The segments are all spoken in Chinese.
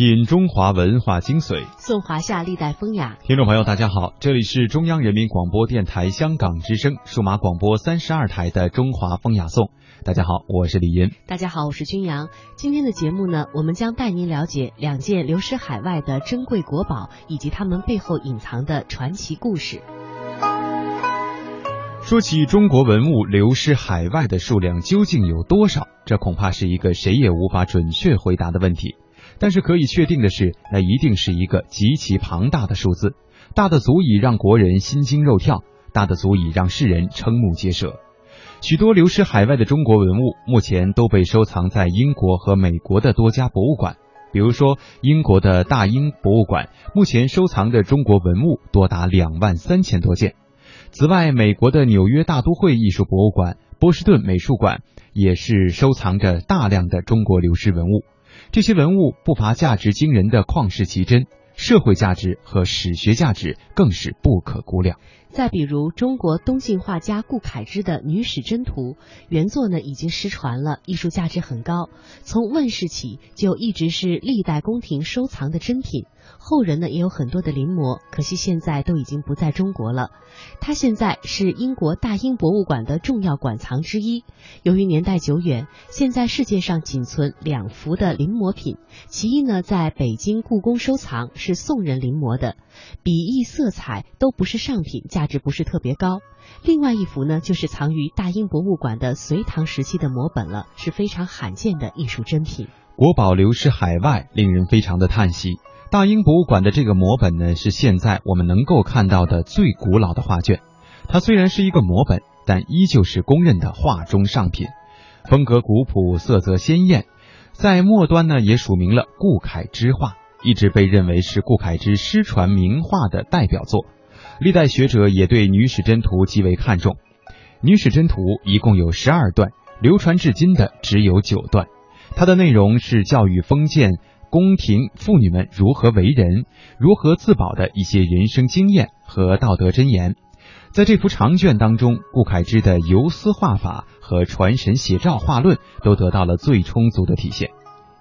品中华文化精髓，颂华夏历代风雅。听众朋友，大家好，这里是中央人民广播电台香港之声数码广播三十二台的中华风雅颂。大家好，我是李银。大家好，我是君阳。今天的节目呢，我们将带您了解两件流失海外的珍贵国宝，以及它们背后隐藏的传奇故事。说起中国文物流失海外的数量究竟有多少，这恐怕是一个谁也无法准确回答的问题。但是可以确定的是，那一定是一个极其庞大的数字，大的足以让国人心惊肉跳，大的足以让世人瞠目结舌。许多流失海外的中国文物，目前都被收藏在英国和美国的多家博物馆。比如说，英国的大英博物馆目前收藏的中国文物多达两万三千多件。此外，美国的纽约大都会艺术博物馆、波士顿美术馆也是收藏着大量的中国流失文物。这些文物不乏价值惊人的旷世奇珍，社会价值和史学价值更是不可估量。再比如，中国东晋画家顾恺之的《女史箴图》原作呢，已经失传了，艺术价值很高，从问世起就一直是历代宫廷收藏的珍品。后人呢也有很多的临摹，可惜现在都已经不在中国了。它现在是英国大英博物馆的重要馆藏之一。由于年代久远，现在世界上仅存两幅的临摹品，其一呢在北京故宫收藏，是宋人临摹的，笔意色彩都不是上品，价值不是特别高。另外一幅呢就是藏于大英博物馆的隋唐时期的摹本了，是非常罕见的艺术珍品。国宝流失海外，令人非常的叹息。大英博物馆的这个摹本呢，是现在我们能够看到的最古老的画卷。它虽然是一个摹本，但依旧是公认的画中上品，风格古朴，色泽鲜艳。在末端呢，也署名了顾恺之画，一直被认为是顾恺之失传名画的代表作。历代学者也对《女史箴图》极为看重，《女史箴图》一共有十二段，流传至今的只有九段。它的内容是教育封建。宫廷妇女们如何为人、如何自保的一些人生经验和道德箴言，在这幅长卷当中，顾恺之的游丝画法和传神写照画论都得到了最充足的体现。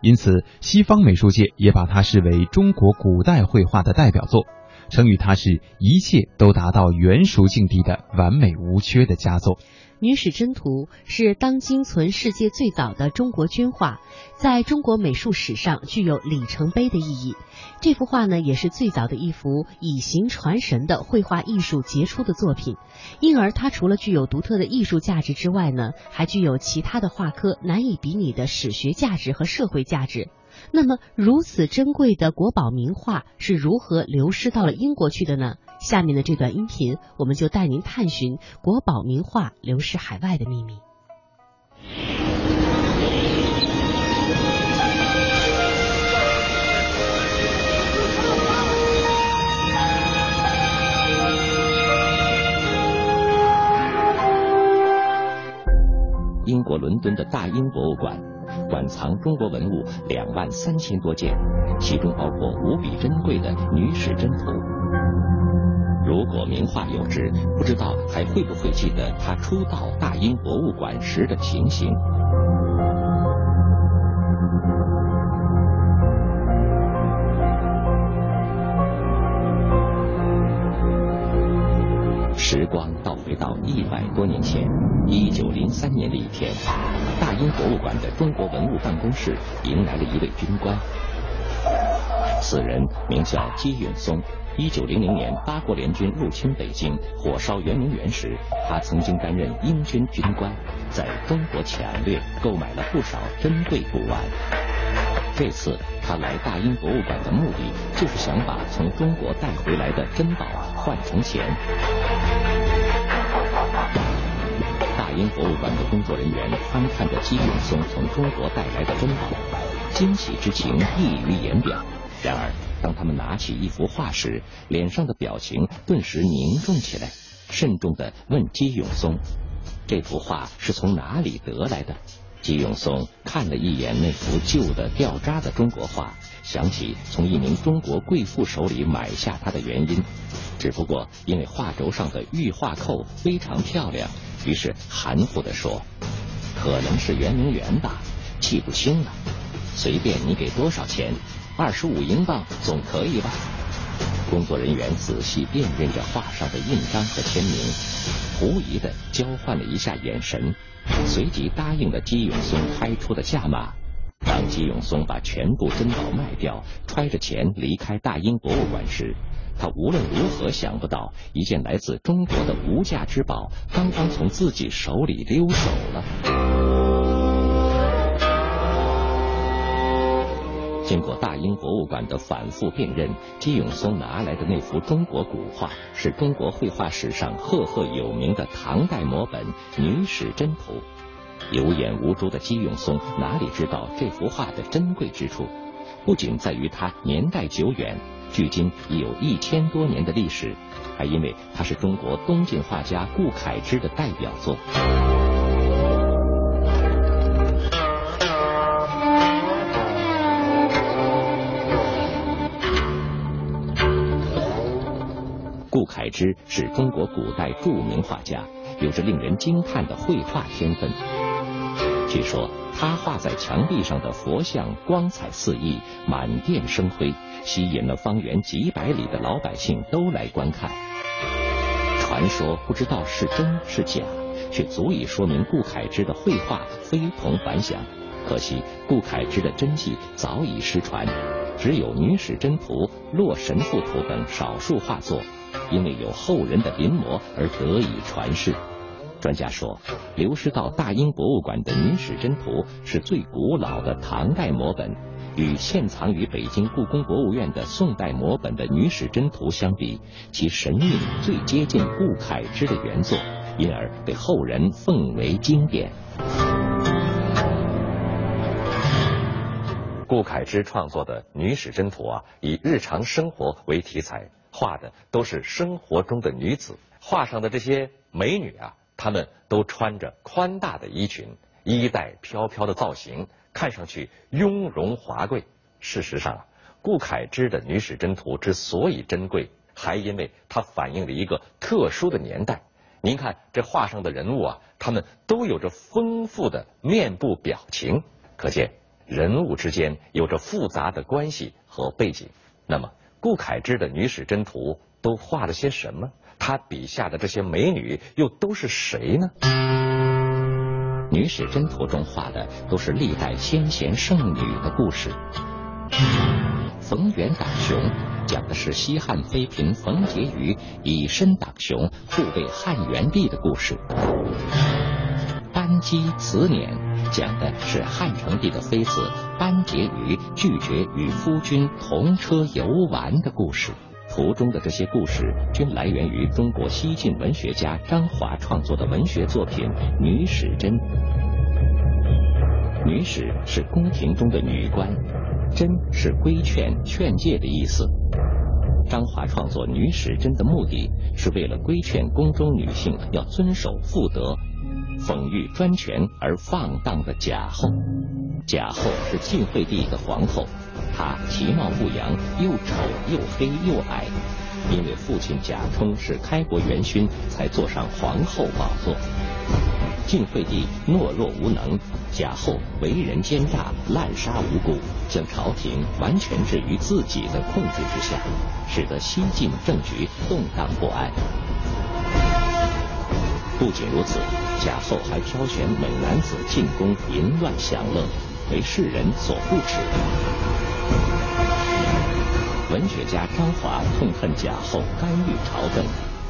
因此，西方美术界也把它视为中国古代绘画的代表作，称誉它是一切都达到原熟境地的完美无缺的佳作。《女史箴图》是当今存世界最早的中国绢画，在中国美术史上具有里程碑的意义。这幅画呢，也是最早的一幅以形传神的绘画艺术杰出的作品，因而它除了具有独特的艺术价值之外呢，还具有其他的画科难以比拟的史学价值和社会价值。那么，如此珍贵的国宝名画是如何流失到了英国去的呢？下面的这段音频，我们就带您探寻国宝名画流失海外的秘密。英国伦敦的大英博物馆，馆藏中国文物两万三千多件，其中包括无比珍贵的《女史箴图》。如果名画有之，不知道还会不会记得他初到大英博物馆时的情形。时光倒回到一百多年前，一九零三年的一天，大英博物馆的中国文物办公室迎来了一位军官，此人名叫姬允松。一九零零年，八国联军入侵北京，火烧圆明园时，他曾经担任英军军官，在中国抢掠、购买了不少珍贵古玩。这次他来大英博物馆的目的，就是想把从中国带回来的珍宝换成钱。大英博物馆的工作人员翻看着姬永松从中国带来的珍宝，惊喜之情溢于言表。然而，当他们拿起一幅画时，脸上的表情顿时凝重起来，慎重地问姬永松：“这幅画是从哪里得来的？”姬永松看了一眼那幅旧的掉渣的中国画，想起从一名中国贵妇手里买下它的原因，只不过因为画轴上的玉画扣非常漂亮，于是含糊地说：“可能是圆明园吧，记不清了，随便你给多少钱。”二十五英镑总可以吧？工作人员仔细辨认着画上的印章和签名，狐疑的交换了一下眼神，随即答应了姬永松开出的价码。当姬永松把全部珍宝卖掉，揣着钱离开大英博物馆时，他无论如何想不到，一件来自中国的无价之宝刚刚从自己手里溜走了。经过大英博物馆的反复辨认，姬永松拿来的那幅中国古画是中国绘画史上赫赫有名的唐代摹本《女史箴图》。有眼无珠的姬永松哪里知道这幅画的珍贵之处？不仅在于它年代久远，距今已有一千多年的历史，还因为它是中国东晋画家顾恺之的代表作。顾恺之是中国古代著名画家，有着令人惊叹的绘画天分。据说他画在墙壁上的佛像光彩四溢，满殿生辉，吸引了方圆几百里的老百姓都来观看。传说不知道是真是假，却足以说明顾恺之的绘画非同凡响。可惜顾恺之的真迹早已失传，只有《女史箴图》《洛神赋图》等少数画作。因为有后人的临摹而得以传世。专家说，流失到大英博物馆的《女史箴图》是最古老的唐代摹本，与现藏于北京故宫博物院的宋代摹本的《女史箴图》相比，其神韵最接近顾恺之的原作，因而被后人奉为经典。顾恺之创作的《女史箴图》啊，以日常生活为题材。画的都是生活中的女子，画上的这些美女啊，她们都穿着宽大的衣裙，衣带飘飘的造型，看上去雍容华贵。事实上，顾恺之的《女史箴图》之所以珍贵，还因为它反映了一个特殊的年代。您看这画上的人物啊，他们都有着丰富的面部表情，可见人物之间有着复杂的关系和背景。那么。顾恺之的《女史箴图》都画了些什么？他笔下的这些美女又都是谁呢？《女史箴图》中画的都是历代先贤圣女的故事。冯元党雄讲的是西汉妃嫔冯婕妤以身挡雄护卫汉元帝的故事。班姬慈年。讲的是汉成帝的妃子班婕妤拒绝与夫君同车游玩的故事。图中的这些故事均来源于中国西晋文学家张华创作的文学作品《女史箴》。女史是宫廷中的女官，箴是规劝、劝诫的意思。张华创作《女史箴》的目的是为了规劝宫中女性要遵守妇德。讽喻专权而放荡的贾后。贾后是晋惠帝的皇后，她其貌不扬，又丑又黑又矮。因为父亲贾充是开国元勋，才坐上皇后宝座。晋惠帝懦弱无能，贾后为人奸诈，滥杀无辜，将朝廷完全置于自己的控制之下，使得西晋政局动荡不安。不仅如此，贾后还挑选美男子进宫淫乱享乐，为世人所不齿。文学家张华痛恨贾后干预朝政，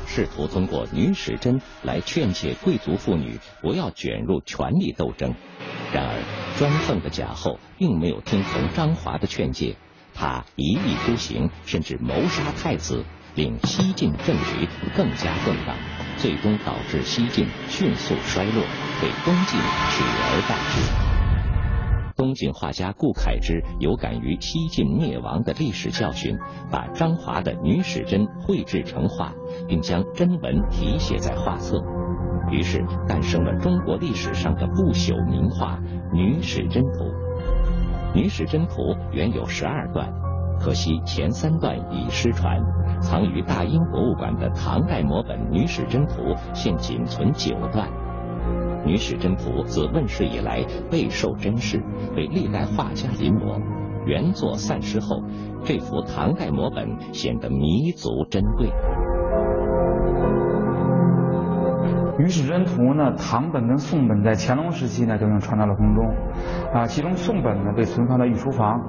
试图通过《女史箴》来劝诫贵族妇女不要卷入权力斗争。然而，专横的贾后并没有听从张华的劝诫，他一意孤行，甚至谋杀太子，令西晋政局更加动荡。最终导致西晋迅速衰落，被东晋取而代之。东晋画家顾恺之有感于西晋灭亡的历史教训，把张华的《女史箴》绘制成画，并将真文题写在画册，于是诞生了中国历史上的不朽名画《女史箴图》。《女史箴图》原有十二段。可惜前三段已失传，藏于大英博物馆的唐代摹本《女史箴图》现仅存九段。《女史箴图》自问世以来备受珍视，被历代画家临摹。原作散失后，这幅唐代摹本显得弥足珍贵。《女史箴图》呢，唐本跟宋本在乾隆时期呢就已经传到了宫中，啊，其中宋本呢被存放在御书房，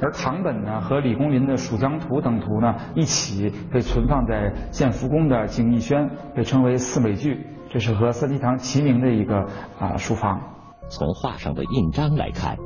而唐本呢和李公麟的《蜀江图》等图呢一起被存放在建福宫的景逸轩，被称为四美具，这是和三希堂齐名的一个啊书房。从画上的印章来看，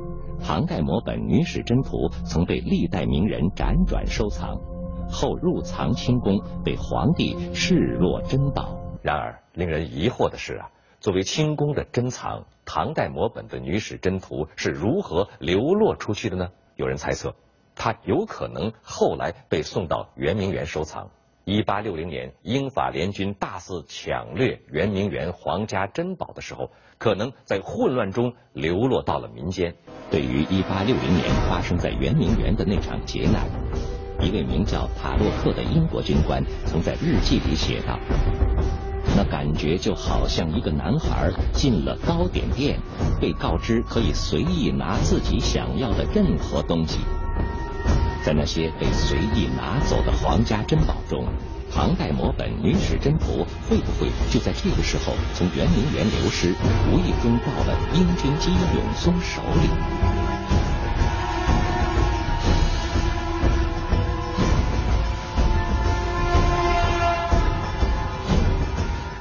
唐代摹本《女史箴图》曾被历代名人辗转收藏，后入藏清宫，被皇帝视若珍宝。然而，令人疑惑的是啊，作为清宫的珍藏，唐代摹本的《女史箴图》是如何流落出去的呢？有人猜测，它有可能后来被送到圆明园收藏。一八六零年，英法联军大肆抢掠圆明园皇家珍宝的时候，可能在混乱中流落到了民间。对于一八六零年发生在圆明园的那场劫难，一位名叫塔洛克的英国军官曾在日记里写道。那感觉就好像一个男孩进了糕点店，被告知可以随意拿自己想要的任何东西。在那些被随意拿走的皇家珍宝中，唐代摹本《女史箴图》会不会就在这个时候从圆明园流失，无意中到了英军机永松手里？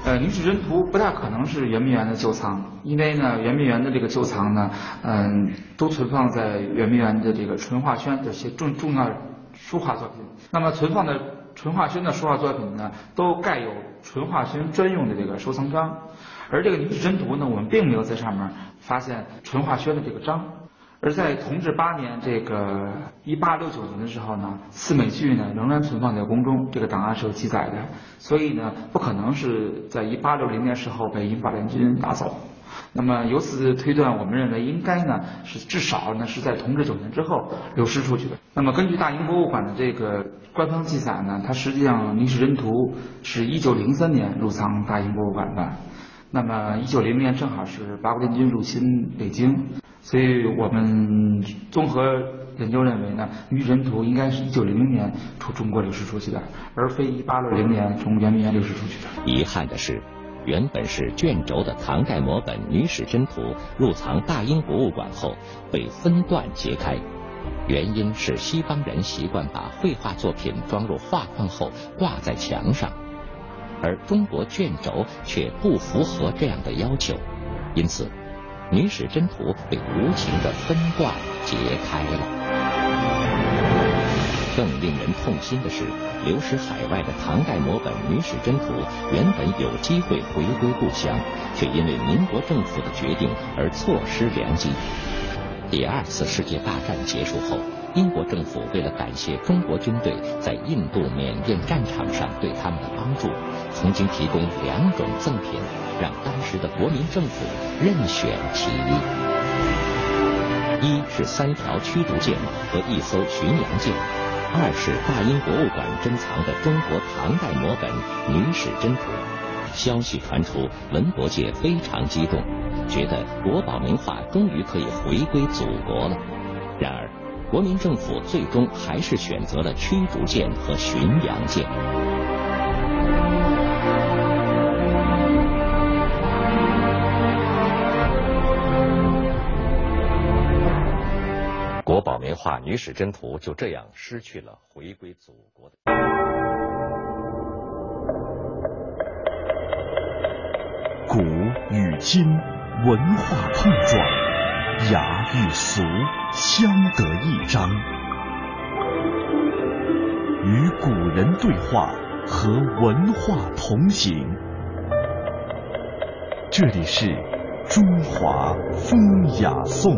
呃，《女史箴图》不大可能是圆明园的旧藏，因为呢，圆明园的这个旧藏呢，嗯，都存放在圆明园的这个淳化轩这些重重要书画作品。那么存放的淳化轩的书画作品呢，都盖有淳化轩专用的这个收藏章，而这个《女史箴图》呢，我们并没有在上面发现淳化轩的这个章。而在同治八年，这个一八六九年的时候呢，四美具呢仍然存放在宫中，这个档案是有记载的，所以呢，不可能是在一八六零年时候被英法联军拿走。那么由此推断，我们认为应该呢是至少呢是在同治九年之后流失出去的。那么根据大英博物馆的这个官方记载呢，它实际上《泥史箴图》是一九零三年入藏大英博物馆的。那么一九零零年正好是八国联军入侵北京。所以我们综合研究认为呢，《女真图》应该是一九零零年从中国流失出去的，而非一八六零年从圆明园流失出去的。遗憾的是，原本是卷轴的唐代摹本《女史箴图》入藏大英博物馆后被分段揭开，原因是西方人习惯把绘画作品装入画框后挂在墙上，而中国卷轴却不符合这样的要求，因此。《女史箴图》被无情的分段截开了。更令人痛心的是，流失海外的唐代摹本《女史箴图》原本有机会回归故乡，却因为民国政府的决定而错失良机。第二次世界大战结束后，英国政府为了感谢中国军队在印度、缅甸战场上对他们的帮助，曾经提供两种赠品。让当时的国民政府任选其一，一是三条驱逐舰和一艘巡洋舰，二是大英博物馆珍藏的中国唐代摹本《女史箴图》。消息传出，文博界非常激动，觉得国宝名画终于可以回归祖国了。然而，国民政府最终还是选择了驱逐舰和巡洋舰。国宝名画《女史箴图》就这样失去了回归祖国的。古与今文化碰撞，雅与俗相得益彰，与古人对话，和文化同行。这里是中华风雅颂。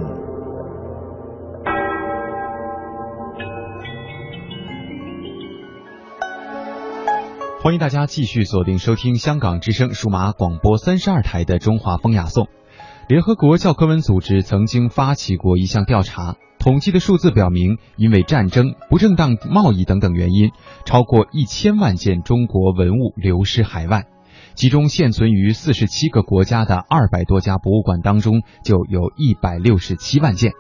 欢迎大家继续锁定收听香港之声数码广播三十二台的《中华风雅颂》。联合国教科文组织曾经发起过一项调查，统计的数字表明，因为战争、不正当贸易等等原因，超过一千万件中国文物流失海外。其中，现存于四十七个国家的二百多家博物馆当中，就有一百六十七万件。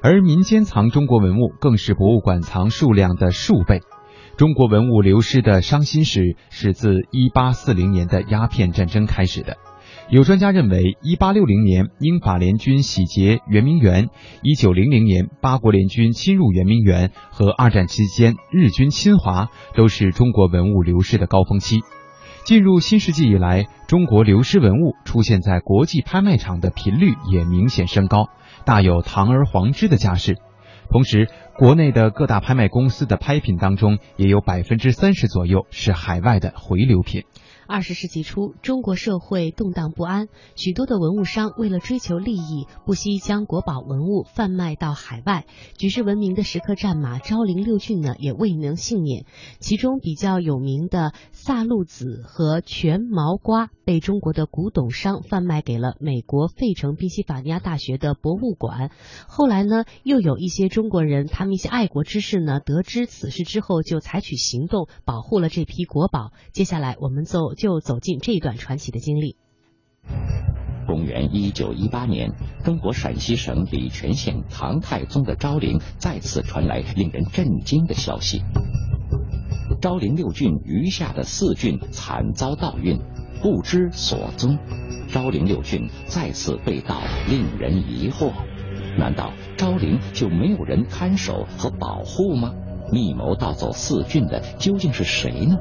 而民间藏中国文物更是博物馆藏数量的数倍。中国文物流失的伤心史是自一八四零年的鸦片战争开始的。有专家认为，一八六零年英法联军洗劫圆明园，一九零零年八国联军侵入圆明园和二战期间日军侵华，都是中国文物流失的高峰期。进入新世纪以来，中国流失文物出现在国际拍卖场的频率也明显升高，大有堂而皇之的架势。同时，国内的各大拍卖公司的拍品当中，也有百分之三十左右是海外的回流品。二十世纪初，中国社会动荡不安，许多的文物商为了追求利益，不惜将国宝文物贩卖到海外。举世闻名的石刻战马昭陵六骏呢，也未能幸免。其中比较有名的萨路子和全毛瓜，被中国的古董商贩卖给了美国费城宾夕法尼亚大学的博物馆。后来呢，又有一些中国人，他们一些爱国之士呢，得知此事之后，就采取行动，保护了这批国宝。接下来，我们走。就走进这段传奇的经历。公元一九一八年，中国陕西省礼泉县唐太宗的昭陵再次传来令人震惊的消息：昭陵六郡余下的四郡惨遭盗运，不知所踪。昭陵六郡再次被盗，令人疑惑。难道昭陵就没有人看守和保护吗？密谋盗走四郡的究竟是谁呢？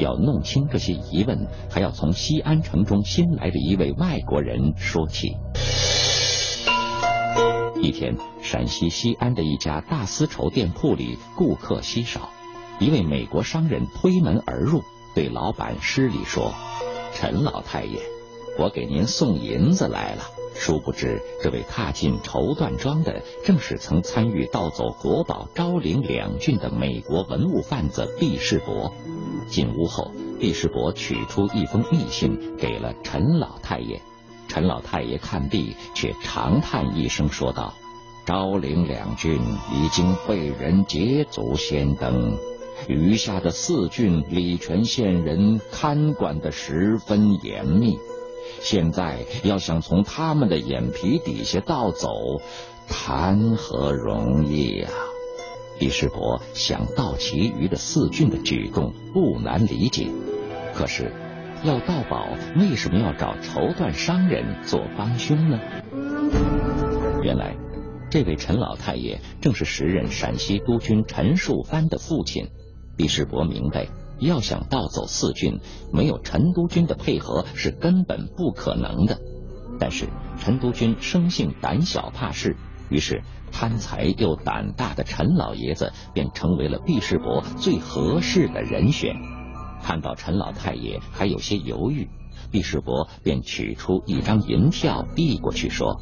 要弄清这些疑问，还要从西安城中新来的一位外国人说起。一天，陕西西安的一家大丝绸店铺里顾客稀少，一位美国商人推门而入，对老板施礼说：“陈老太爷，我给您送银子来了。”殊不知，这位踏进绸缎庄的，正是曾参与盗走国宝昭陵两郡的美国文物贩子毕世伯。进屋后，毕世伯取出一封密信，给了陈老太爷。陈老太爷看毕，却长叹一声，说道：“昭陵两郡已经被人捷足先登，余下的四郡，礼泉县人看管的十分严密。”现在要想从他们的眼皮底下盗走，谈何容易啊！李世伯想盗其余的四郡的举动不难理解，可是要盗宝，为什么要找绸缎商人做帮凶呢？原来，这位陈老太爷正是时任陕西督军陈树藩的父亲。李世伯明白。要想盗走四郡，没有陈督军的配合是根本不可能的。但是陈督军生性胆小怕事，于是贪财又胆大的陈老爷子便成为了毕世伯最合适的人选。看到陈老太爷还有些犹豫，毕世伯便取出一张银票递过去，说：“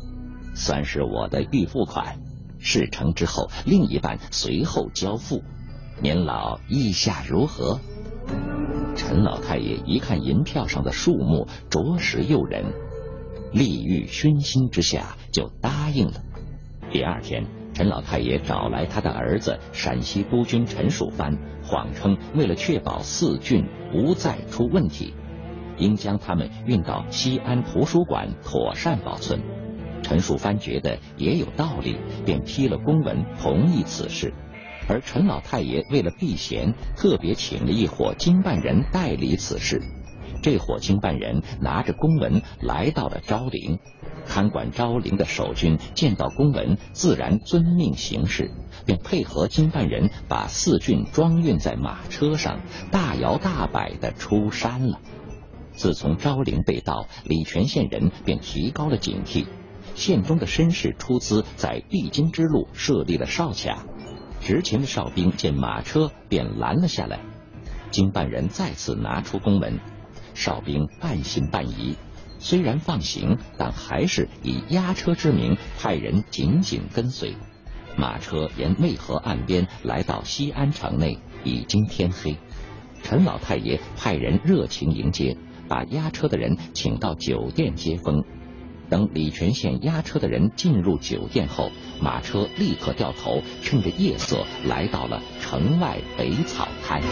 算是我的预付款，事成之后另一半随后交付。您老意下如何？”陈老太爷一看银票上的数目，着实诱人，利欲熏心之下就答应了。第二天，陈老太爷找来他的儿子陕西督军陈树藩，谎称为了确保四郡不再出问题，应将他们运到西安图书馆妥善保存。陈树藩觉得也有道理，便批了公文同意此事。而陈老太爷为了避嫌，特别请了一伙经办人代理此事。这伙经办人拿着公文来到了昭陵，看管昭陵的守军见到公文，自然遵命行事，便配合经办人把四郡装运在马车上，大摇大摆的出山了。自从昭陵被盗，礼泉县人便提高了警惕，县中的绅士出资在必经之路设立了哨卡。执勤的哨兵见马车，便拦了下来。经办人再次拿出公文，哨兵半信半疑，虽然放行，但还是以押车之名派人紧紧跟随。马车沿渭河岸边来到西安城内，已经天黑。陈老太爷派人热情迎接，把押车的人请到酒店接风。等礼泉县押车的人进入酒店后，马车立刻掉头，趁着夜色来到了城外北草滩。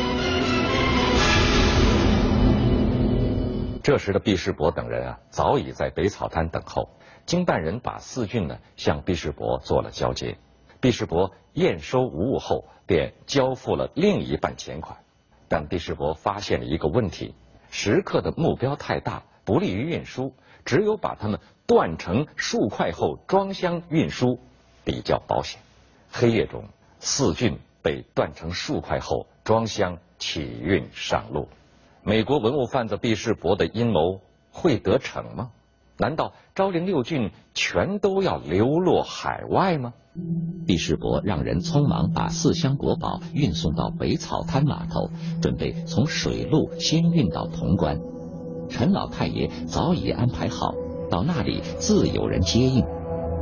这时的毕世伯等人啊，早已在北草滩等候。经办人把四郡呢向毕世伯做了交接。毕世伯验收无误后，便交付了另一半钱款。但毕世伯发现了一个问题：食客的目标太大，不利于运输，只有把它们断成数块后装箱运输比较保险。黑夜中，四郡被断成数块后装箱起运上路。美国文物贩子毕世伯的阴谋会得逞吗？难道昭陵六郡全都要流落海外吗？毕世伯让人匆忙把四箱国宝运送到北草滩码头，准备从水路先运到潼关。陈老太爷早已安排好，到那里自有人接应。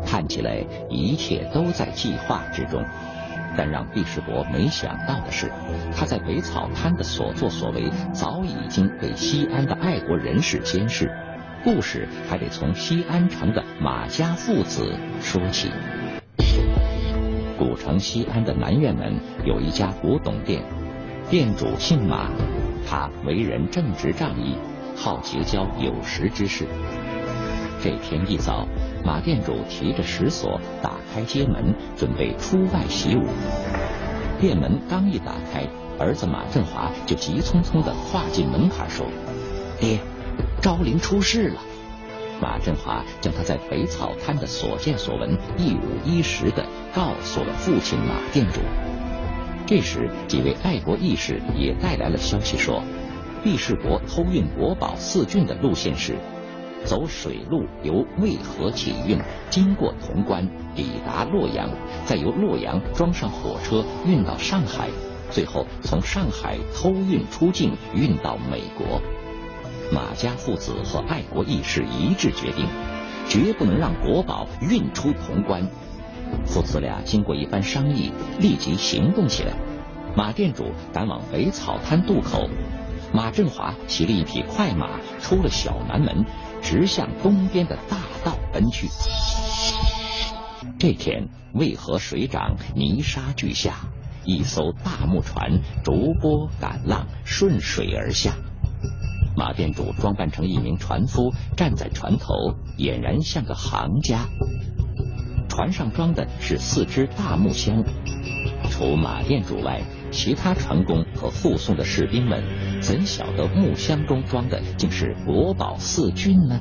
看起来一切都在计划之中。但让毕世伯没想到的是，他在北草滩的所作所为早已经被西安的爱国人士监视。故事还得从西安城的马家父子说起。古城西安的南院门有一家古董店，店主姓马，他为人正直仗义，好结交有识之士。这天一早，马店主提着石锁打开街门，准备出外习武。店门刚一打开，儿子马振华就急匆匆地跨进门槛说：“爹。”昭陵出事了，马振华将他在北草滩的所见所闻一五一十的告诉了父亲马店主。这时，几位爱国义士也带来了消息，说毕世伯偷运国宝四郡的路线是走水路，由渭河起运，经过潼关，抵达洛阳，再由洛阳装上火车运到上海，最后从上海偷运出境，运到美国。马家父子和爱国义士一致决定，绝不能让国宝运出潼关。父子俩经过一番商议，立即行动起来。马店主赶往北草滩渡口，马振华骑了一匹快马，出了小南门，直向东边的大道奔去。这天，渭河水涨，泥沙俱下，一艘大木船逐波赶浪，顺水而下。马店主装扮成一名船夫，站在船头，俨然像个行家。船上装的是四只大木箱，除马店主外，其他船工和护送的士兵们怎晓得木箱中装的竟是国宝四骏呢？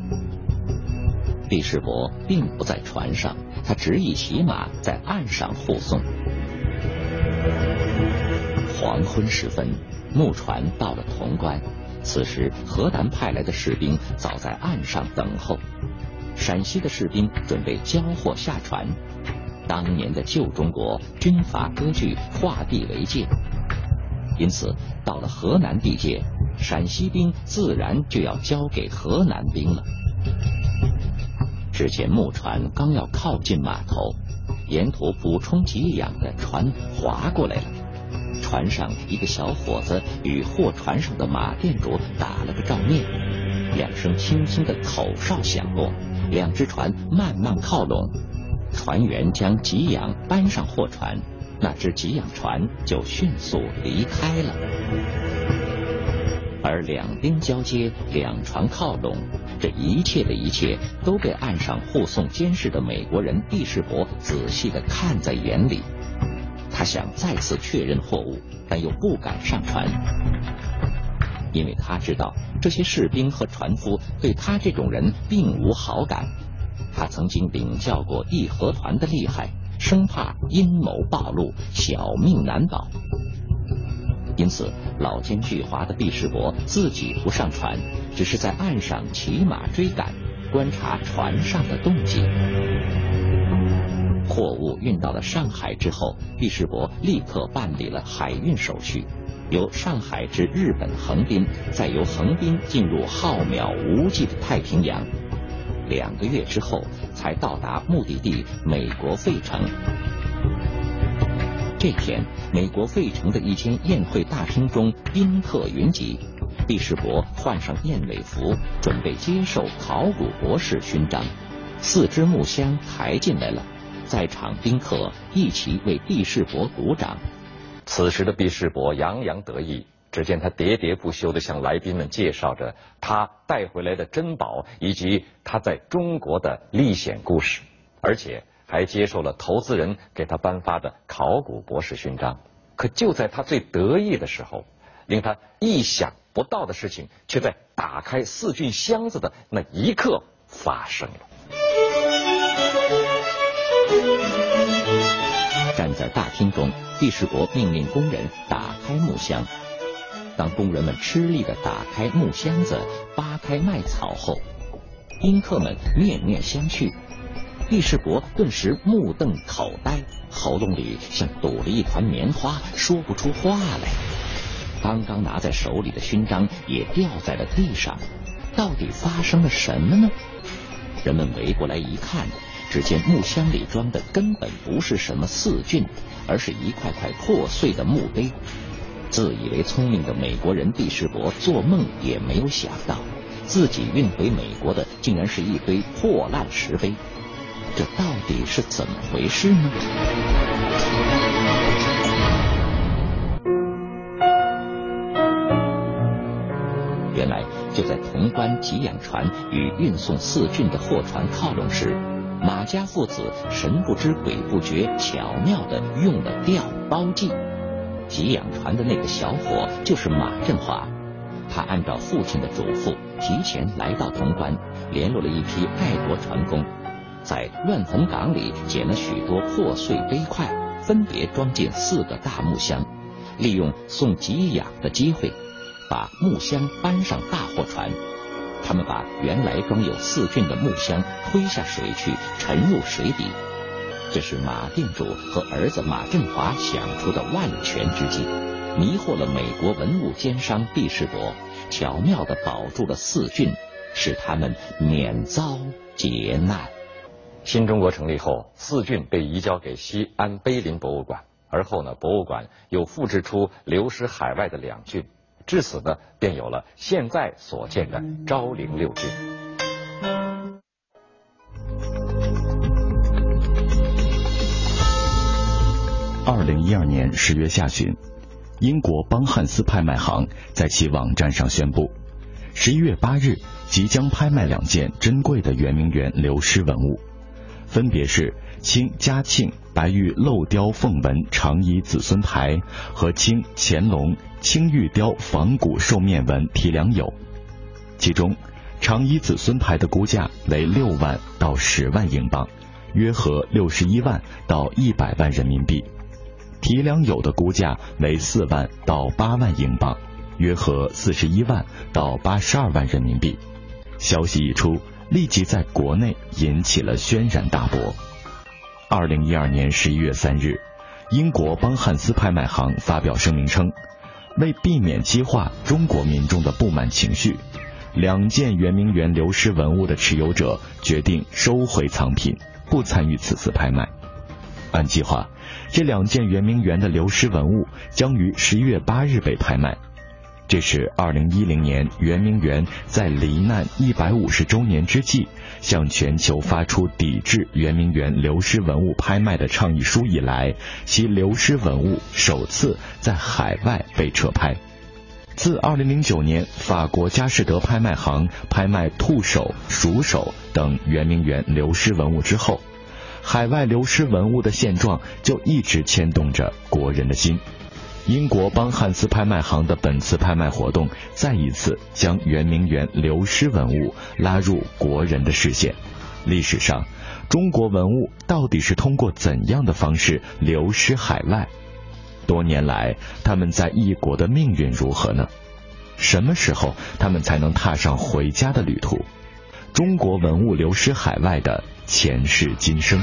毕世伯并不在船上，他执意骑马在岸上护送。黄昏时分，木船到了潼关。此时，河南派来的士兵早在岸上等候。陕西的士兵准备交货下船。当年的旧中国军阀割据，划地为界，因此到了河南地界，陕西兵自然就要交给河南兵了。只见木船刚要靠近码头，沿途补充给养的船划过来了。船上一个小伙子与货船上的马店主打了个照面，两声轻轻的口哨响过，两只船慢慢靠拢，船员将给养搬上货船，那只给养船就迅速离开了。而两兵交接，两船靠拢，这一切的一切都被岸上护送监视的美国人毕世伯仔细的看在眼里。他想再次确认货物，但又不敢上船，因为他知道这些士兵和船夫对他这种人并无好感。他曾经领教过义和团的厉害，生怕阴谋暴露，小命难保。因此，老奸巨猾的毕世伯自己不上船，只是在岸上骑马追赶，观察船上的动静。货物运到了上海之后，毕世伯立刻办理了海运手续，由上海至日本横滨，再由横滨进入浩渺无际的太平洋，两个月之后才到达目的地美国费城。这天，美国费城的一间宴会大厅中宾客云集，毕世伯换上燕尾服，准备接受考古博士勋章，四只木箱抬进来了。在场宾客一起为毕世伯鼓掌。此时的毕世伯洋洋得意，只见他喋喋不休地向来宾们介绍着他带回来的珍宝以及他在中国的历险故事，而且还接受了投资人给他颁发的考古博士勋章。可就在他最得意的时候，令他意想不到的事情却在打开四郡箱子的那一刻发生了。站在大厅中，第十国命令工人打开木箱。当工人们吃力地打开木箱子、扒开麦草后，宾客们面面相觑。毕世国顿时目瞪口呆，喉咙里像堵了一团棉花，说不出话来。刚刚拿在手里的勋章也掉在了地上。到底发生了什么呢？人们围过来一看。只见木箱里装的根本不是什么四骏，而是一块块破碎的墓碑。自以为聪明的美国人第十伯做梦也没有想到，自己运回美国的竟然是一堆破烂石碑。这到底是怎么回事呢？原来就在潼关给养船与运送四郡的货船靠拢时。马家父子神不知鬼不觉，巧妙的用了调包计。给养船的那个小伙就是马振华，他按照父亲的嘱咐，提前来到潼关，联络了一批爱国船工，在乱坟岗里捡了许多破碎碑块，分别装进四个大木箱，利用送给养的机会，把木箱搬上大货船。他们把原来装有四郡的木箱推下水去，沉入水底。这是马定主和儿子马振华想出的万全之计，迷惑了美国文物奸商毕世伯，巧妙地保住了四郡，使他们免遭劫难。新中国成立后，四郡被移交给西安碑林博物馆，而后呢，博物馆又复制出流失海外的两郡。至此呢，便有了现在所见的昭陵六郡。二零一二年十月下旬，英国邦汉斯拍卖行在其网站上宣布，十一月八日即将拍卖两件珍贵的圆明园流失文物，分别是清嘉庆白玉镂雕凤纹长衣子孙牌和清乾隆。青玉雕仿古兽面纹提梁有，其中长衣子孙牌的估价为六万到十万英镑，约合六十一万到一百万人民币；提梁有的估价为四万到八万英镑，约合四十一万到八十二万人民币。消息一出，立即在国内引起了轩然大波。二零一二年十一月三日，英国邦汉斯拍卖行发表声明称。为避免激化中国民众的不满情绪，两件圆明园流失文物的持有者决定收回藏品，不参与此次拍卖。按计划，这两件圆明园的流失文物将于十一月八日被拍卖。这是二零一零年圆明园在罹难一百五十周年之际，向全球发出抵制圆明园流失文物拍卖的倡议书以来，其流失文物首次在海外被撤拍。自二零零九年法国佳士得拍卖行拍卖兔首、鼠首等圆明园流失文物之后，海外流失文物的现状就一直牵动着国人的心。英国邦汉斯拍卖行的本次拍卖活动，再一次将圆明园流失文物拉入国人的视线。历史上，中国文物到底是通过怎样的方式流失海外？多年来，他们在异国的命运如何呢？什么时候他们才能踏上回家的旅途？中国文物流失海外的前世今生。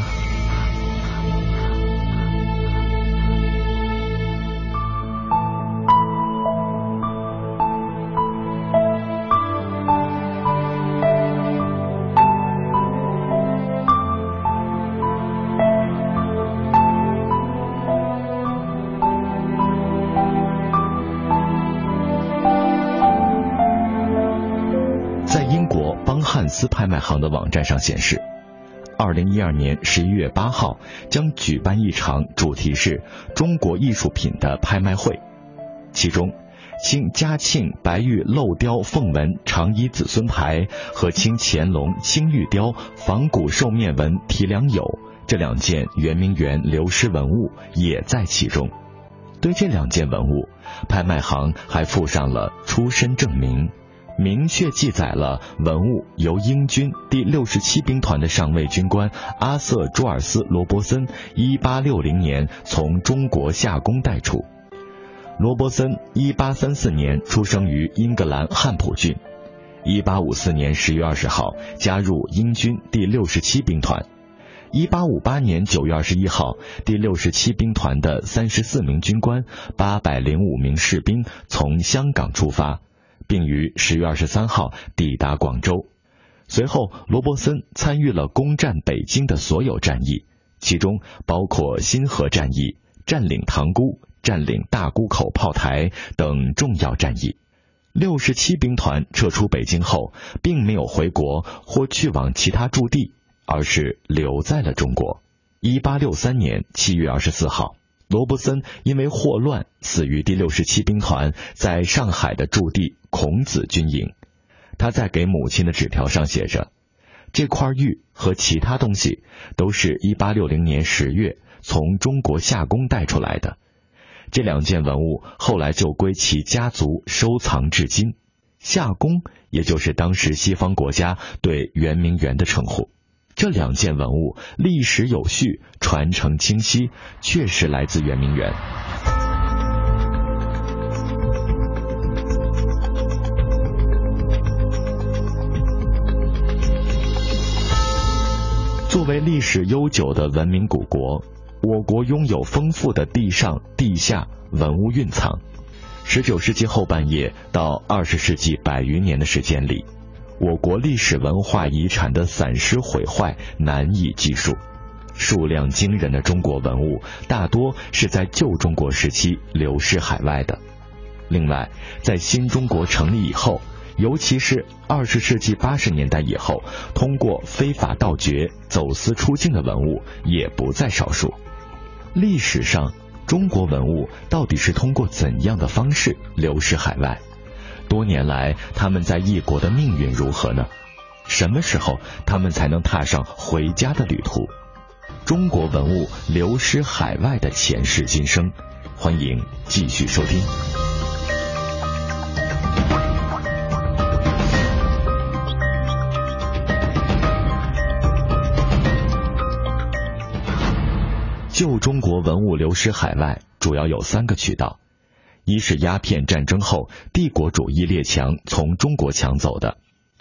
在英国邦汉斯拍卖行的网站上显示，二零一二年十一月八号将举办一场主题是中国艺术品的拍卖会，其中清嘉庆白玉镂雕凤纹长衣子孙牌和清乾隆青玉雕仿古兽面纹提梁牖这两件圆明园流失文物也在其中。对这两件文物，拍卖行还附上了出身证明。明确记载了文物由英军第六十七兵团的上尉军官阿瑟·朱尔斯·罗伯森一八六零年从中国下宫带出。罗伯森一八三四年出生于英格兰汉普郡，一八五四年十月二十号加入英军第六十七兵团。一八五八年九月二十一号，第六十七兵团的三十四名军官、八百零五名士兵从香港出发。并于十月二十三号抵达广州。随后，罗伯森参与了攻占北京的所有战役，其中包括新河战役、占领塘沽、占领大沽口炮台等重要战役。六十七兵团撤出北京后，并没有回国或去往其他驻地，而是留在了中国。一八六三年七月二十四号。罗伯森因为霍乱死于第六十七兵团在上海的驻地孔子军营。他在给母亲的纸条上写着：“这块玉和其他东西都是一八六零年十月从中国夏宫带出来的。这两件文物后来就归其家族收藏至今。夏宫也就是当时西方国家对圆明园的称呼。”这两件文物历史有序，传承清晰，确实来自圆明园。作为历史悠久的文明古国，我国拥有丰富的地上、地下文物蕴藏。十九世纪后半叶到二十世纪百余年的时间里。我国历史文化遗产的散失毁坏难以计数，数量惊人的中国文物大多是在旧中国时期流失海外的。另外，在新中国成立以后，尤其是二十世纪八十年代以后，通过非法盗掘、走私出境的文物也不在少数。历史上，中国文物到底是通过怎样的方式流失海外？多年来，他们在异国的命运如何呢？什么时候他们才能踏上回家的旅途？中国文物流失海外的前世今生，欢迎继续收听。旧中国文物流失海外，主要有三个渠道。一是鸦片战争后帝国主义列强从中国抢走的；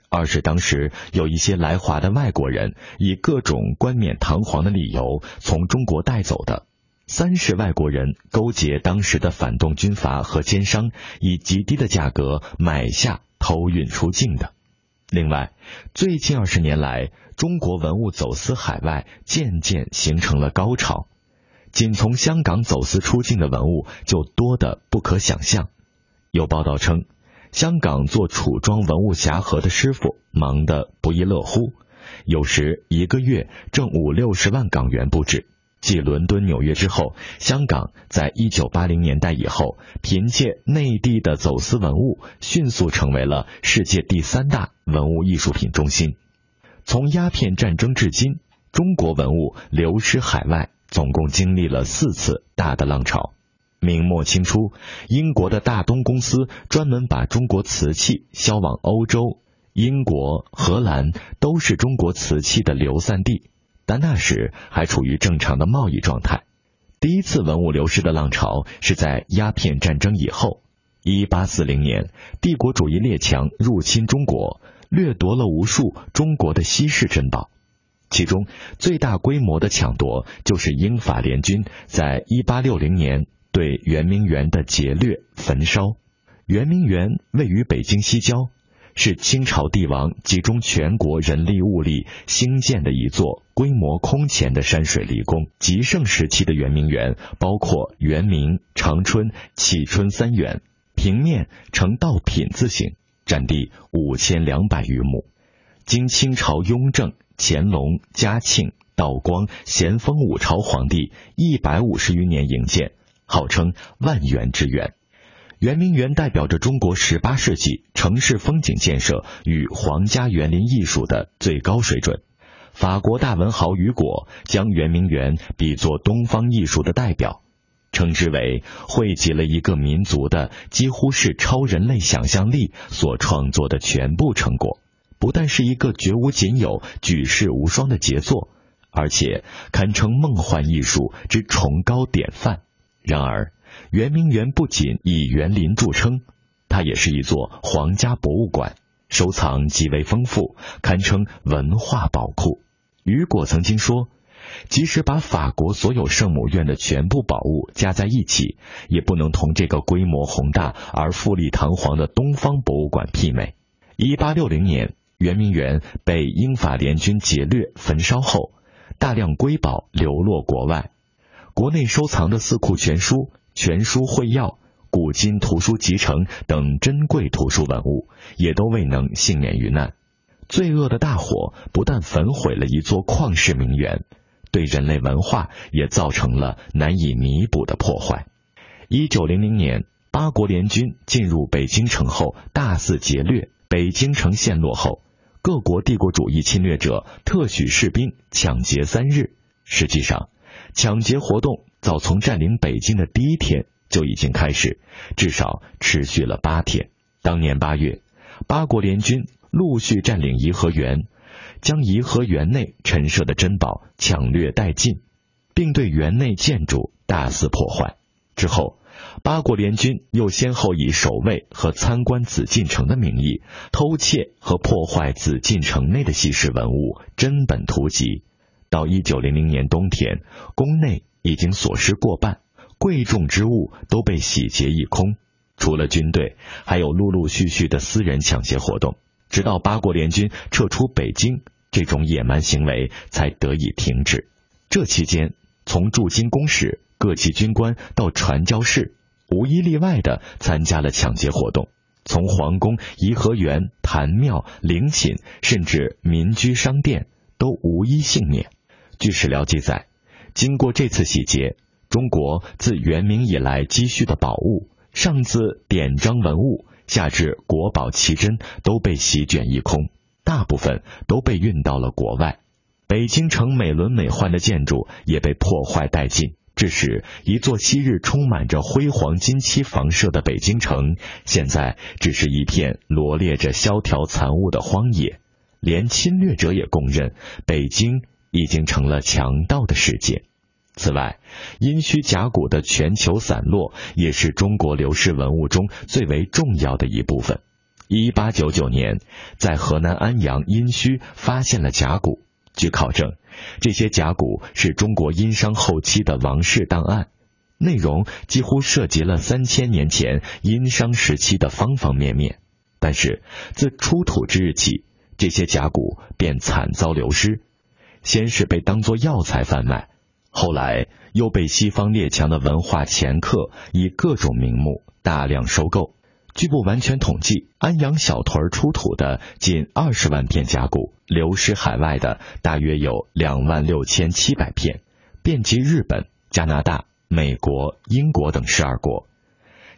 二是当时有一些来华的外国人以各种冠冕堂皇的理由从中国带走的；三是外国人勾结当时的反动军阀和奸商，以极低的价格买下偷运出境的。另外，最近二十年来，中国文物走私海外渐渐形成了高潮。仅从香港走私出境的文物就多得不可想象。有报道称，香港做楚装文物匣盒的师傅忙得不亦乐乎，有时一个月挣五六十万港元不止。继伦敦、纽约之后，香港在一九八零年代以后，凭借内地的走私文物，迅速成为了世界第三大文物艺术品中心。从鸦片战争至今，中国文物流失海外。总共经历了四次大的浪潮。明末清初，英国的大东公司专门把中国瓷器销往欧洲，英国、荷兰都是中国瓷器的流散地，但那时还处于正常的贸易状态。第一次文物流失的浪潮是在鸦片战争以后。一八四零年，帝国主义列强入侵中国，掠夺了无数中国的稀世珍宝。其中最大规模的抢夺，就是英法联军在一八六零年对圆明园的劫掠焚烧。圆明园位于北京西郊，是清朝帝王集中全国人力物力兴建的一座规模空前的山水离宫。极盛时期的圆明园包括圆明、长春、启春三园，平面呈倒品字形，占地五千两百余亩。经清朝雍正。乾隆、嘉庆、道光、咸丰五朝皇帝一百五十余年营建，号称万园之园。圆明园代表着中国十八世纪城市风景建设与皇家园林艺术的最高水准。法国大文豪雨果将圆明园比作东方艺术的代表，称之为汇集了一个民族的几乎是超人类想象力所创作的全部成果。不但是一个绝无仅有、举世无双的杰作，而且堪称梦幻艺术之崇高典范。然而，圆明园不仅以园林著称，它也是一座皇家博物馆，收藏极为丰富，堪称文化宝库。雨果曾经说，即使把法国所有圣母院的全部宝物加在一起，也不能同这个规模宏大而富丽堂皇的东方博物馆媲美。一八六零年，圆明园被英法联军劫掠焚烧后，大量瑰宝流落国外，国内收藏的四库全书。全书会要、古今图书集成等珍贵图书文物，也都未能幸免于难。罪恶的大火不但焚毁了一座旷世名园，对人类文化也造成了难以弥补的破坏。一九零零年，八国联军进入北京城后，大肆劫掠，北京城陷落后，各国帝国主义侵略者特许士兵抢劫三日。实际上，抢劫活动。早从占领北京的第一天就已经开始，至少持续了八天。当年八月，八国联军陆续占领颐和园，将颐和园内陈设的珍宝抢掠殆尽，并对园内建筑大肆破坏。之后，八国联军又先后以守卫和参观紫禁城的名义，偷窃和破坏紫禁城内的稀世文物、珍本图籍。到一九零零年冬天，宫内。已经损失过半，贵重之物都被洗劫一空。除了军队，还有陆陆续续的私人抢劫活动。直到八国联军撤出北京，这种野蛮行为才得以停止。这期间，从驻京公使、各级军官到传教士，无一例外的参加了抢劫活动。从皇宫、颐和园、坛庙、陵寝，甚至民居商店，都无一幸免。据史料记载。经过这次洗劫，中国自元明以来积蓄的宝物，上至典章文物，下至国宝奇珍，都被席卷一空，大部分都被运到了国外。北京城美轮美奂的建筑也被破坏殆尽，致使一座昔日充满着辉煌金漆房舍的北京城，现在只是一片罗列着萧条残物的荒野。连侵略者也公认，北京已经成了强盗的世界。此外，殷墟甲骨的全球散落也是中国流失文物中最为重要的一部分。一八九九年，在河南安阳殷墟发现了甲骨。据考证，这些甲骨是中国殷商后期的王室档案，内容几乎涉及了三千年前殷商时期的方方面面。但是，自出土之日起，这些甲骨便惨遭流失，先是被当作药材贩卖。后来又被西方列强的文化掮客以各种名目大量收购。据不完全统计，安阳小屯出土的近二十万片甲骨，流失海外的大约有两万六千七百片，遍及日本、加拿大、美国、英国等十二国。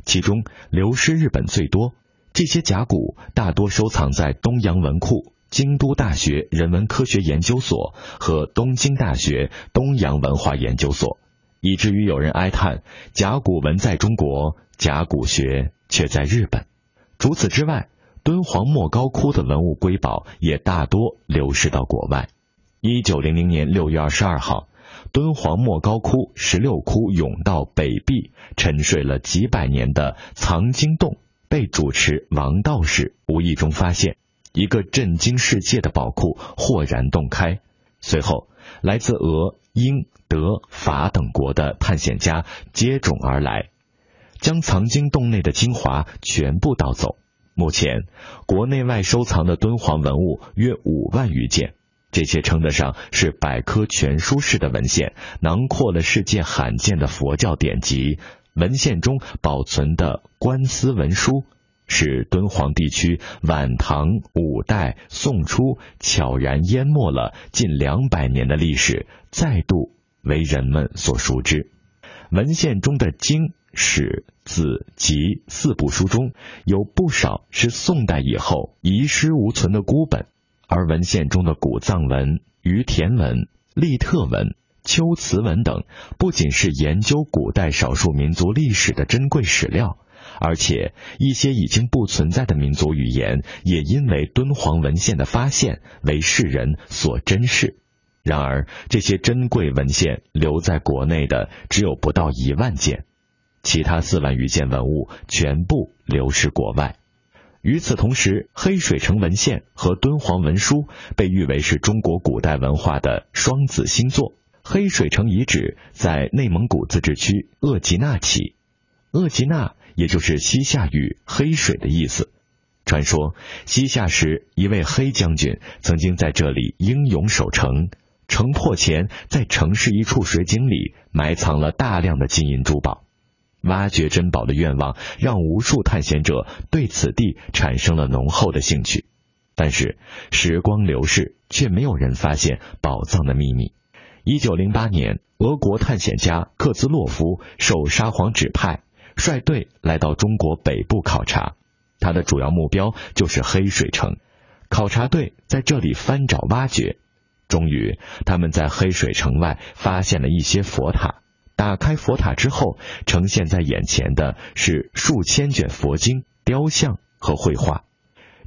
其中流失日本最多，这些甲骨大多收藏在东洋文库。京都大学人文科学研究所和东京大学东洋文化研究所，以至于有人哀叹：甲骨文在中国，甲骨学却在日本。除此之外，敦煌莫高窟的文物瑰宝也大多流失到国外。一九零零年六月二十二号，敦煌莫高窟十六窟甬道北壁沉睡了几百年的藏经洞，被主持王道士无意中发现。一个震惊世界的宝库豁然洞开，随后来自俄、英、德、法等国的探险家接踵而来，将藏经洞内的精华全部盗走。目前国内外收藏的敦煌文物约五万余件，这些称得上是百科全书式的文献，囊括了世界罕见的佛教典籍。文献中保存的官司文书。使敦煌地区晚唐、五代、宋初悄然淹没了近两百年的历史，再度为人们所熟知。文献中的经史、子、集四部书中有不少是宋代以后遗失无存的孤本，而文献中的古藏文、于田文、利特文、秋瓷文等，不仅是研究古代少数民族历史的珍贵史料，而且一些已经不存在的民族语言，也因为敦煌文献的发现，为世人所珍视。然而，这些珍贵文献留在国内的只有不到一万件，其他四万余件文物全部流失国外。与此同时，黑水城文献和敦煌文书被誉为是中国古代文化的双子星座。黑水城遗址在内蒙古自治区鄂吉纳旗，鄂吉纳也就是西夏语“黑水”的意思。传说西夏时一位黑将军曾经在这里英勇守城。城破前，在城市一处水井里埋藏了大量的金银珠宝。挖掘珍宝的愿望让无数探险者对此地产生了浓厚的兴趣。但是时光流逝，却没有人发现宝藏的秘密。一九零八年，俄国探险家克兹洛夫受沙皇指派，率队来到中国北部考察。他的主要目标就是黑水城。考察队在这里翻找挖掘。终于，他们在黑水城外发现了一些佛塔。打开佛塔之后，呈现在眼前的是数千卷佛经、雕像和绘画。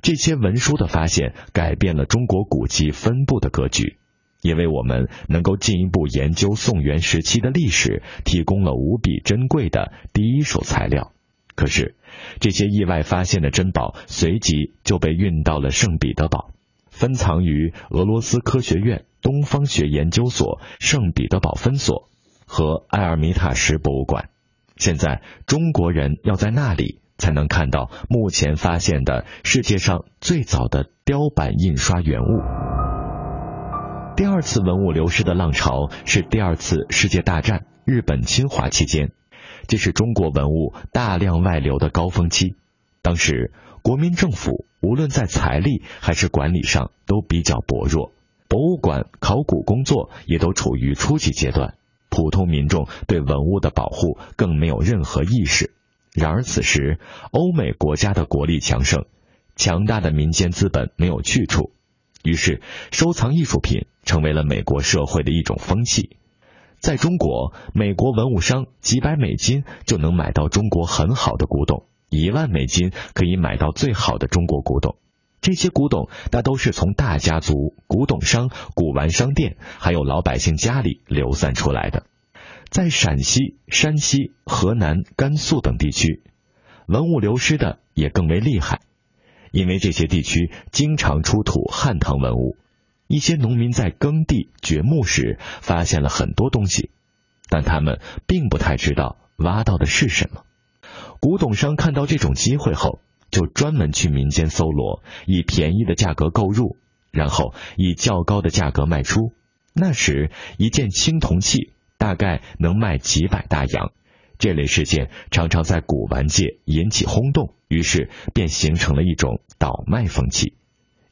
这些文书的发现，改变了中国古籍分布的格局，也为我们能够进一步研究宋元时期的历史提供了无比珍贵的第一手材料。可是，这些意外发现的珍宝随即就被运到了圣彼得堡。分藏于俄罗斯科学院东方学研究所圣彼得堡分所和埃尔米塔什博物馆。现在中国人要在那里才能看到目前发现的世界上最早的雕版印刷原物。第二次文物流失的浪潮是第二次世界大战日本侵华期间，这是中国文物大量外流的高峰期。当时。国民政府无论在财力还是管理上都比较薄弱，博物馆考古工作也都处于初级阶段，普通民众对文物的保护更没有任何意识。然而此时，欧美国家的国力强盛，强大的民间资本没有去处，于是收藏艺术品成为了美国社会的一种风气。在中国，美国文物商几百美金就能买到中国很好的古董。一万美金可以买到最好的中国古董，这些古董大都是从大家族、古董商、古玩商店，还有老百姓家里流散出来的。在陕西、山西、河南、甘肃等地区，文物流失的也更为厉害，因为这些地区经常出土汉唐文物。一些农民在耕地掘墓时发现了很多东西，但他们并不太知道挖到的是什么。古董商看到这种机会后，就专门去民间搜罗，以便宜的价格购入，然后以较高的价格卖出。那时，一件青铜器大概能卖几百大洋。这类事件常常在古玩界引起轰动，于是便形成了一种倒卖风气。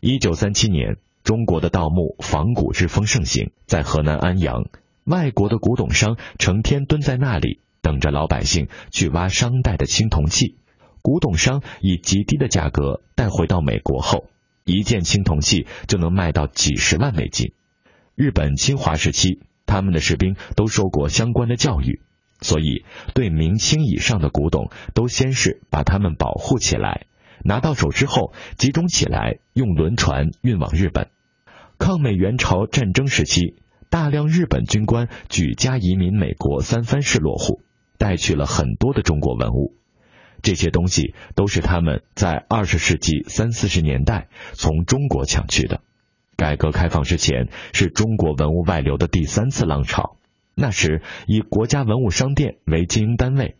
一九三七年，中国的盗墓仿古之风盛行，在河南安阳，外国的古董商成天蹲在那里。等着老百姓去挖商代的青铜器，古董商以极低的价格带回到美国后，一件青铜器就能卖到几十万美金。日本侵华时期，他们的士兵都受过相关的教育，所以对明清以上的古董都先是把它们保护起来，拿到手之后集中起来，用轮船运往日本。抗美援朝战争时期，大量日本军官举家移民美国三藩市落户。带去了很多的中国文物，这些东西都是他们在二十世纪三四十年代从中国抢去的。改革开放之前是中国文物外流的第三次浪潮，那时以国家文物商店为经营单位，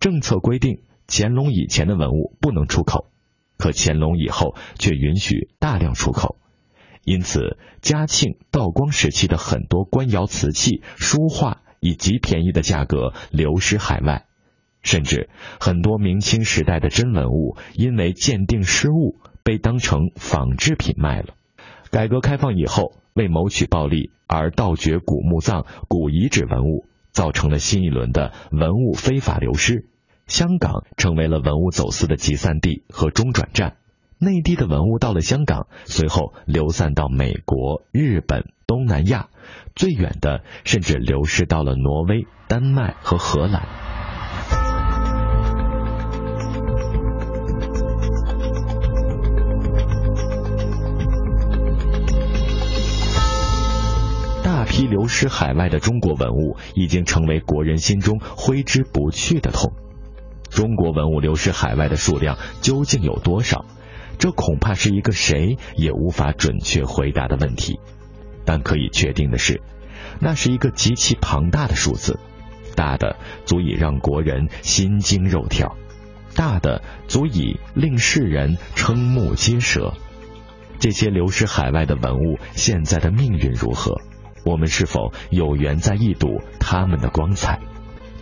政策规定乾隆以前的文物不能出口，可乾隆以后却允许大量出口，因此嘉庆、道光时期的很多官窑瓷器、书画。以极便宜的价格流失海外，甚至很多明清时代的真文物因为鉴定失误被当成仿制品卖了。改革开放以后，为谋取暴利而盗掘古墓葬、古遗址文物，造成了新一轮的文物非法流失。香港成为了文物走私的集散地和中转站。内地的文物到了香港，随后流散到美国、日本、东南亚，最远的甚至流失到了挪威、丹麦和荷兰。批流失海外的中国文物，已经成为国人心中挥之不去的痛。中国文物流失海外的数量究竟有多少？这恐怕是一个谁也无法准确回答的问题，但可以确定的是，那是一个极其庞大的数字，大的足以让国人心惊肉跳，大的足以令世人瞠目结舌。这些流失海外的文物现在的命运如何？我们是否有缘再一睹他们的光彩？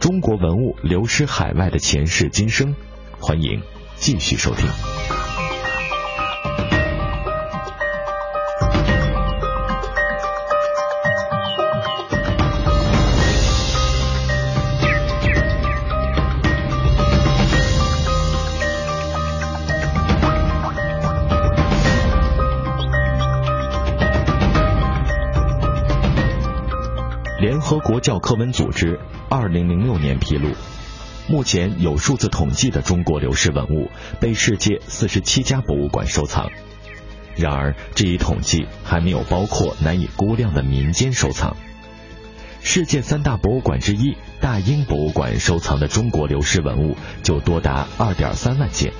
中国文物流失海外的前世今生，欢迎继续收听。国教科文组织二零零六年披露，目前有数字统计的中国流失文物被世界四十七家博物馆收藏。然而，这一统计还没有包括难以估量的民间收藏。世界三大博物馆之一大英博物馆收藏的中国流失文物就多达二点三万件。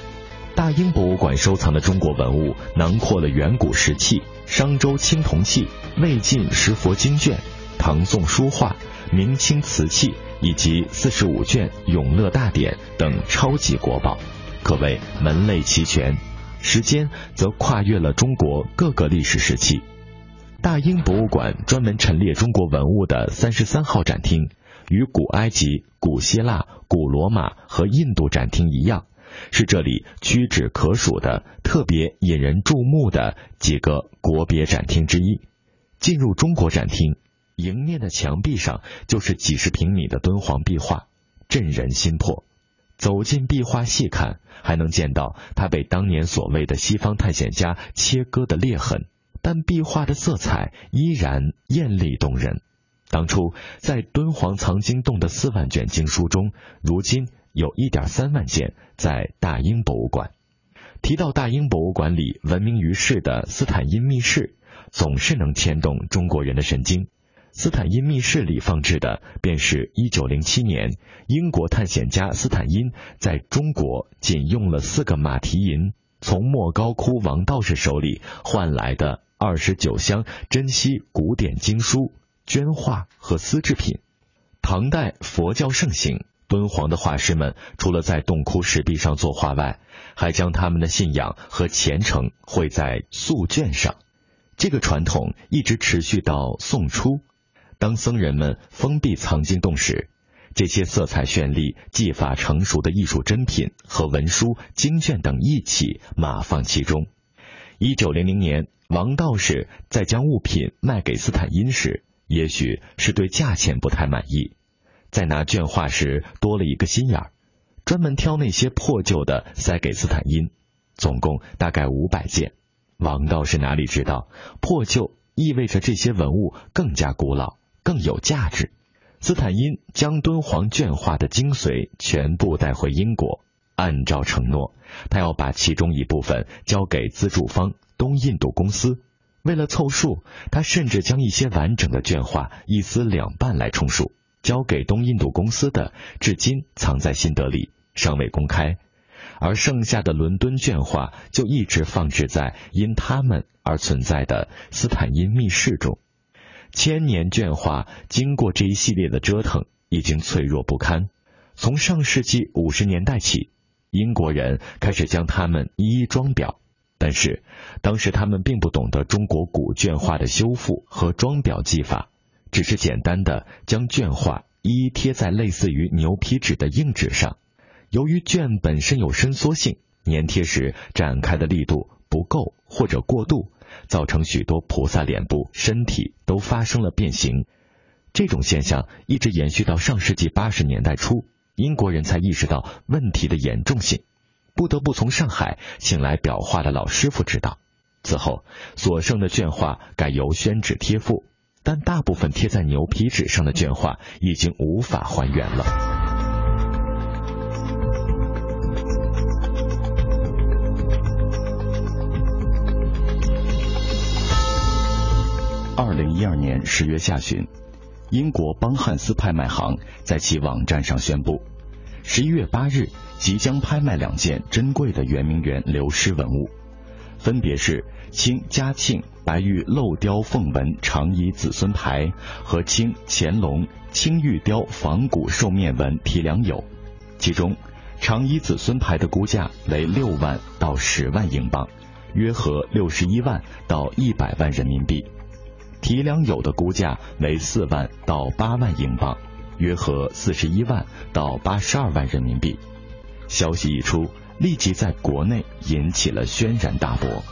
大英博物馆收藏的中国文物囊括了远古石器、商周青铜器、魏晋石佛经卷。唐宋书画、明清瓷器以及四十五卷《永乐大典》等超级国宝，可谓门类齐全。时间则跨越了中国各个历史时期。大英博物馆专门陈列中国文物的三十三号展厅，与古埃及、古希腊、古罗马和印度展厅一样，是这里屈指可数的特别引人注目的几个国别展厅之一。进入中国展厅。迎面的墙壁上就是几十平米的敦煌壁画，震人心魄。走进壁画细看，还能见到它被当年所谓的西方探险家切割的裂痕，但壁画的色彩依然艳丽动人。当初在敦煌藏经洞的四万卷经书中，如今有一点三万件在大英博物馆。提到大英博物馆里闻名于世的斯坦因密室，总是能牵动中国人的神经。斯坦因密室里放置的，便是1907年英国探险家斯坦因在中国仅用了四个马蹄银，从莫高窟王道士手里换来的二十九箱珍稀古典经书、绢画和丝制品。唐代佛教盛行，敦煌的画师们除了在洞窟石壁上作画外，还将他们的信仰和虔诚绘在素绢上。这个传统一直持续到宋初。当僧人们封闭藏经洞时，这些色彩绚丽、技法成熟的艺术珍品和文书、经卷等一起码放其中。一九零零年，王道士在将物品卖给斯坦因时，也许是对价钱不太满意，在拿绢画时多了一个心眼儿，专门挑那些破旧的塞给斯坦因，总共大概五百件。王道士哪里知道，破旧意味着这些文物更加古老。更有价值。斯坦因将敦煌绢画的精髓全部带回英国，按照承诺，他要把其中一部分交给资助方东印度公司。为了凑数，他甚至将一些完整的绢画一撕两半来充数，交给东印度公司的至今藏在新德里，尚未公开。而剩下的伦敦绢画就一直放置在因他们而存在的斯坦因密室中。千年绢画经过这一系列的折腾，已经脆弱不堪。从上世纪五十年代起，英国人开始将它们一一装裱，但是当时他们并不懂得中国古绢画的修复和装裱技法，只是简单的将绢画一一贴在类似于牛皮纸的硬纸上。由于绢本身有伸缩性，粘贴时展开的力度不够或者过度。造成许多菩萨脸部、身体都发生了变形，这种现象一直延续到上世纪八十年代初，英国人才意识到问题的严重性，不得不从上海请来裱画的老师傅指导。此后，所剩的绢画改由宣纸贴附，但大部分贴在牛皮纸上的绢画已经无法还原了。零一二年十月下旬。英国邦汉斯拍卖行在其网站上宣布，十一月八日即将拍卖两件珍贵的圆明园流失文物，分别是清嘉庆白玉镂雕凤纹长仪子孙牌和清乾隆青玉雕仿古兽面纹提梁釉。其中，长仪子孙牌的估价为六万到十万英镑，约合六十一万到一百万人民币。提梁釉的估价为四万到八万英镑，约合四十一万到八十二万人民币。消息一出，立即在国内引起了轩然大波。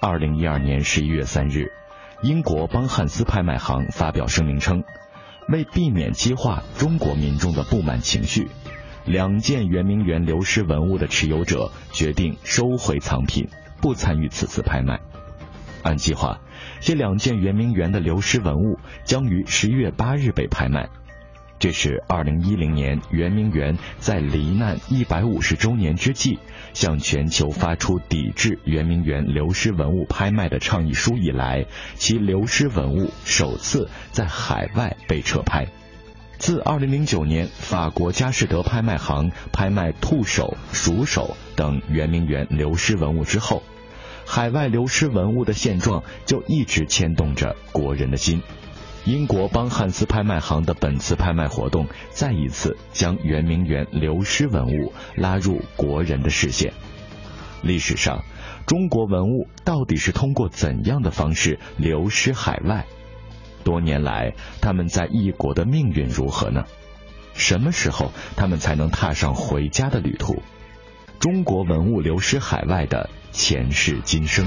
二零一二年十一月三日，英国邦汉斯拍卖行发表声明称，为避免激化中国民众的不满情绪，两件圆明园流失文物的持有者决定收回藏品，不参与此次拍卖。按计划。这两件圆明园的流失文物将于十一月八日被拍卖。这是二零一零年圆明园在罹难一百五十周年之际，向全球发出抵制圆明园流失文物拍卖的倡议书以来，其流失文物首次在海外被撤拍。自二零零九年法国佳士得拍卖行拍卖兔首、鼠首等圆明园流失文物之后。海外流失文物的现状就一直牵动着国人的心。英国邦汉斯拍卖行的本次拍卖活动，再一次将圆明园流失文物拉入国人的视线。历史上，中国文物到底是通过怎样的方式流失海外？多年来，他们在异国的命运如何呢？什么时候他们才能踏上回家的旅途？中国文物流失海外的。前世今生。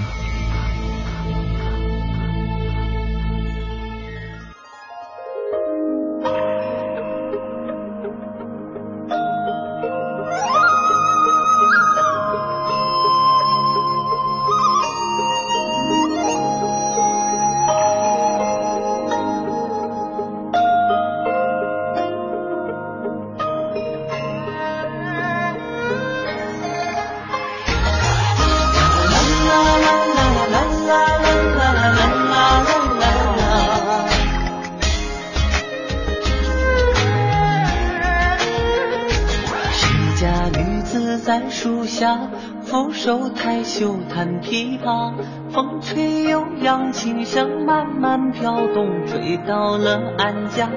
风吹悠扬，琴声慢慢飘动，吹到了俺家，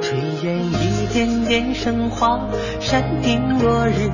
炊烟一点点升华，山顶落日。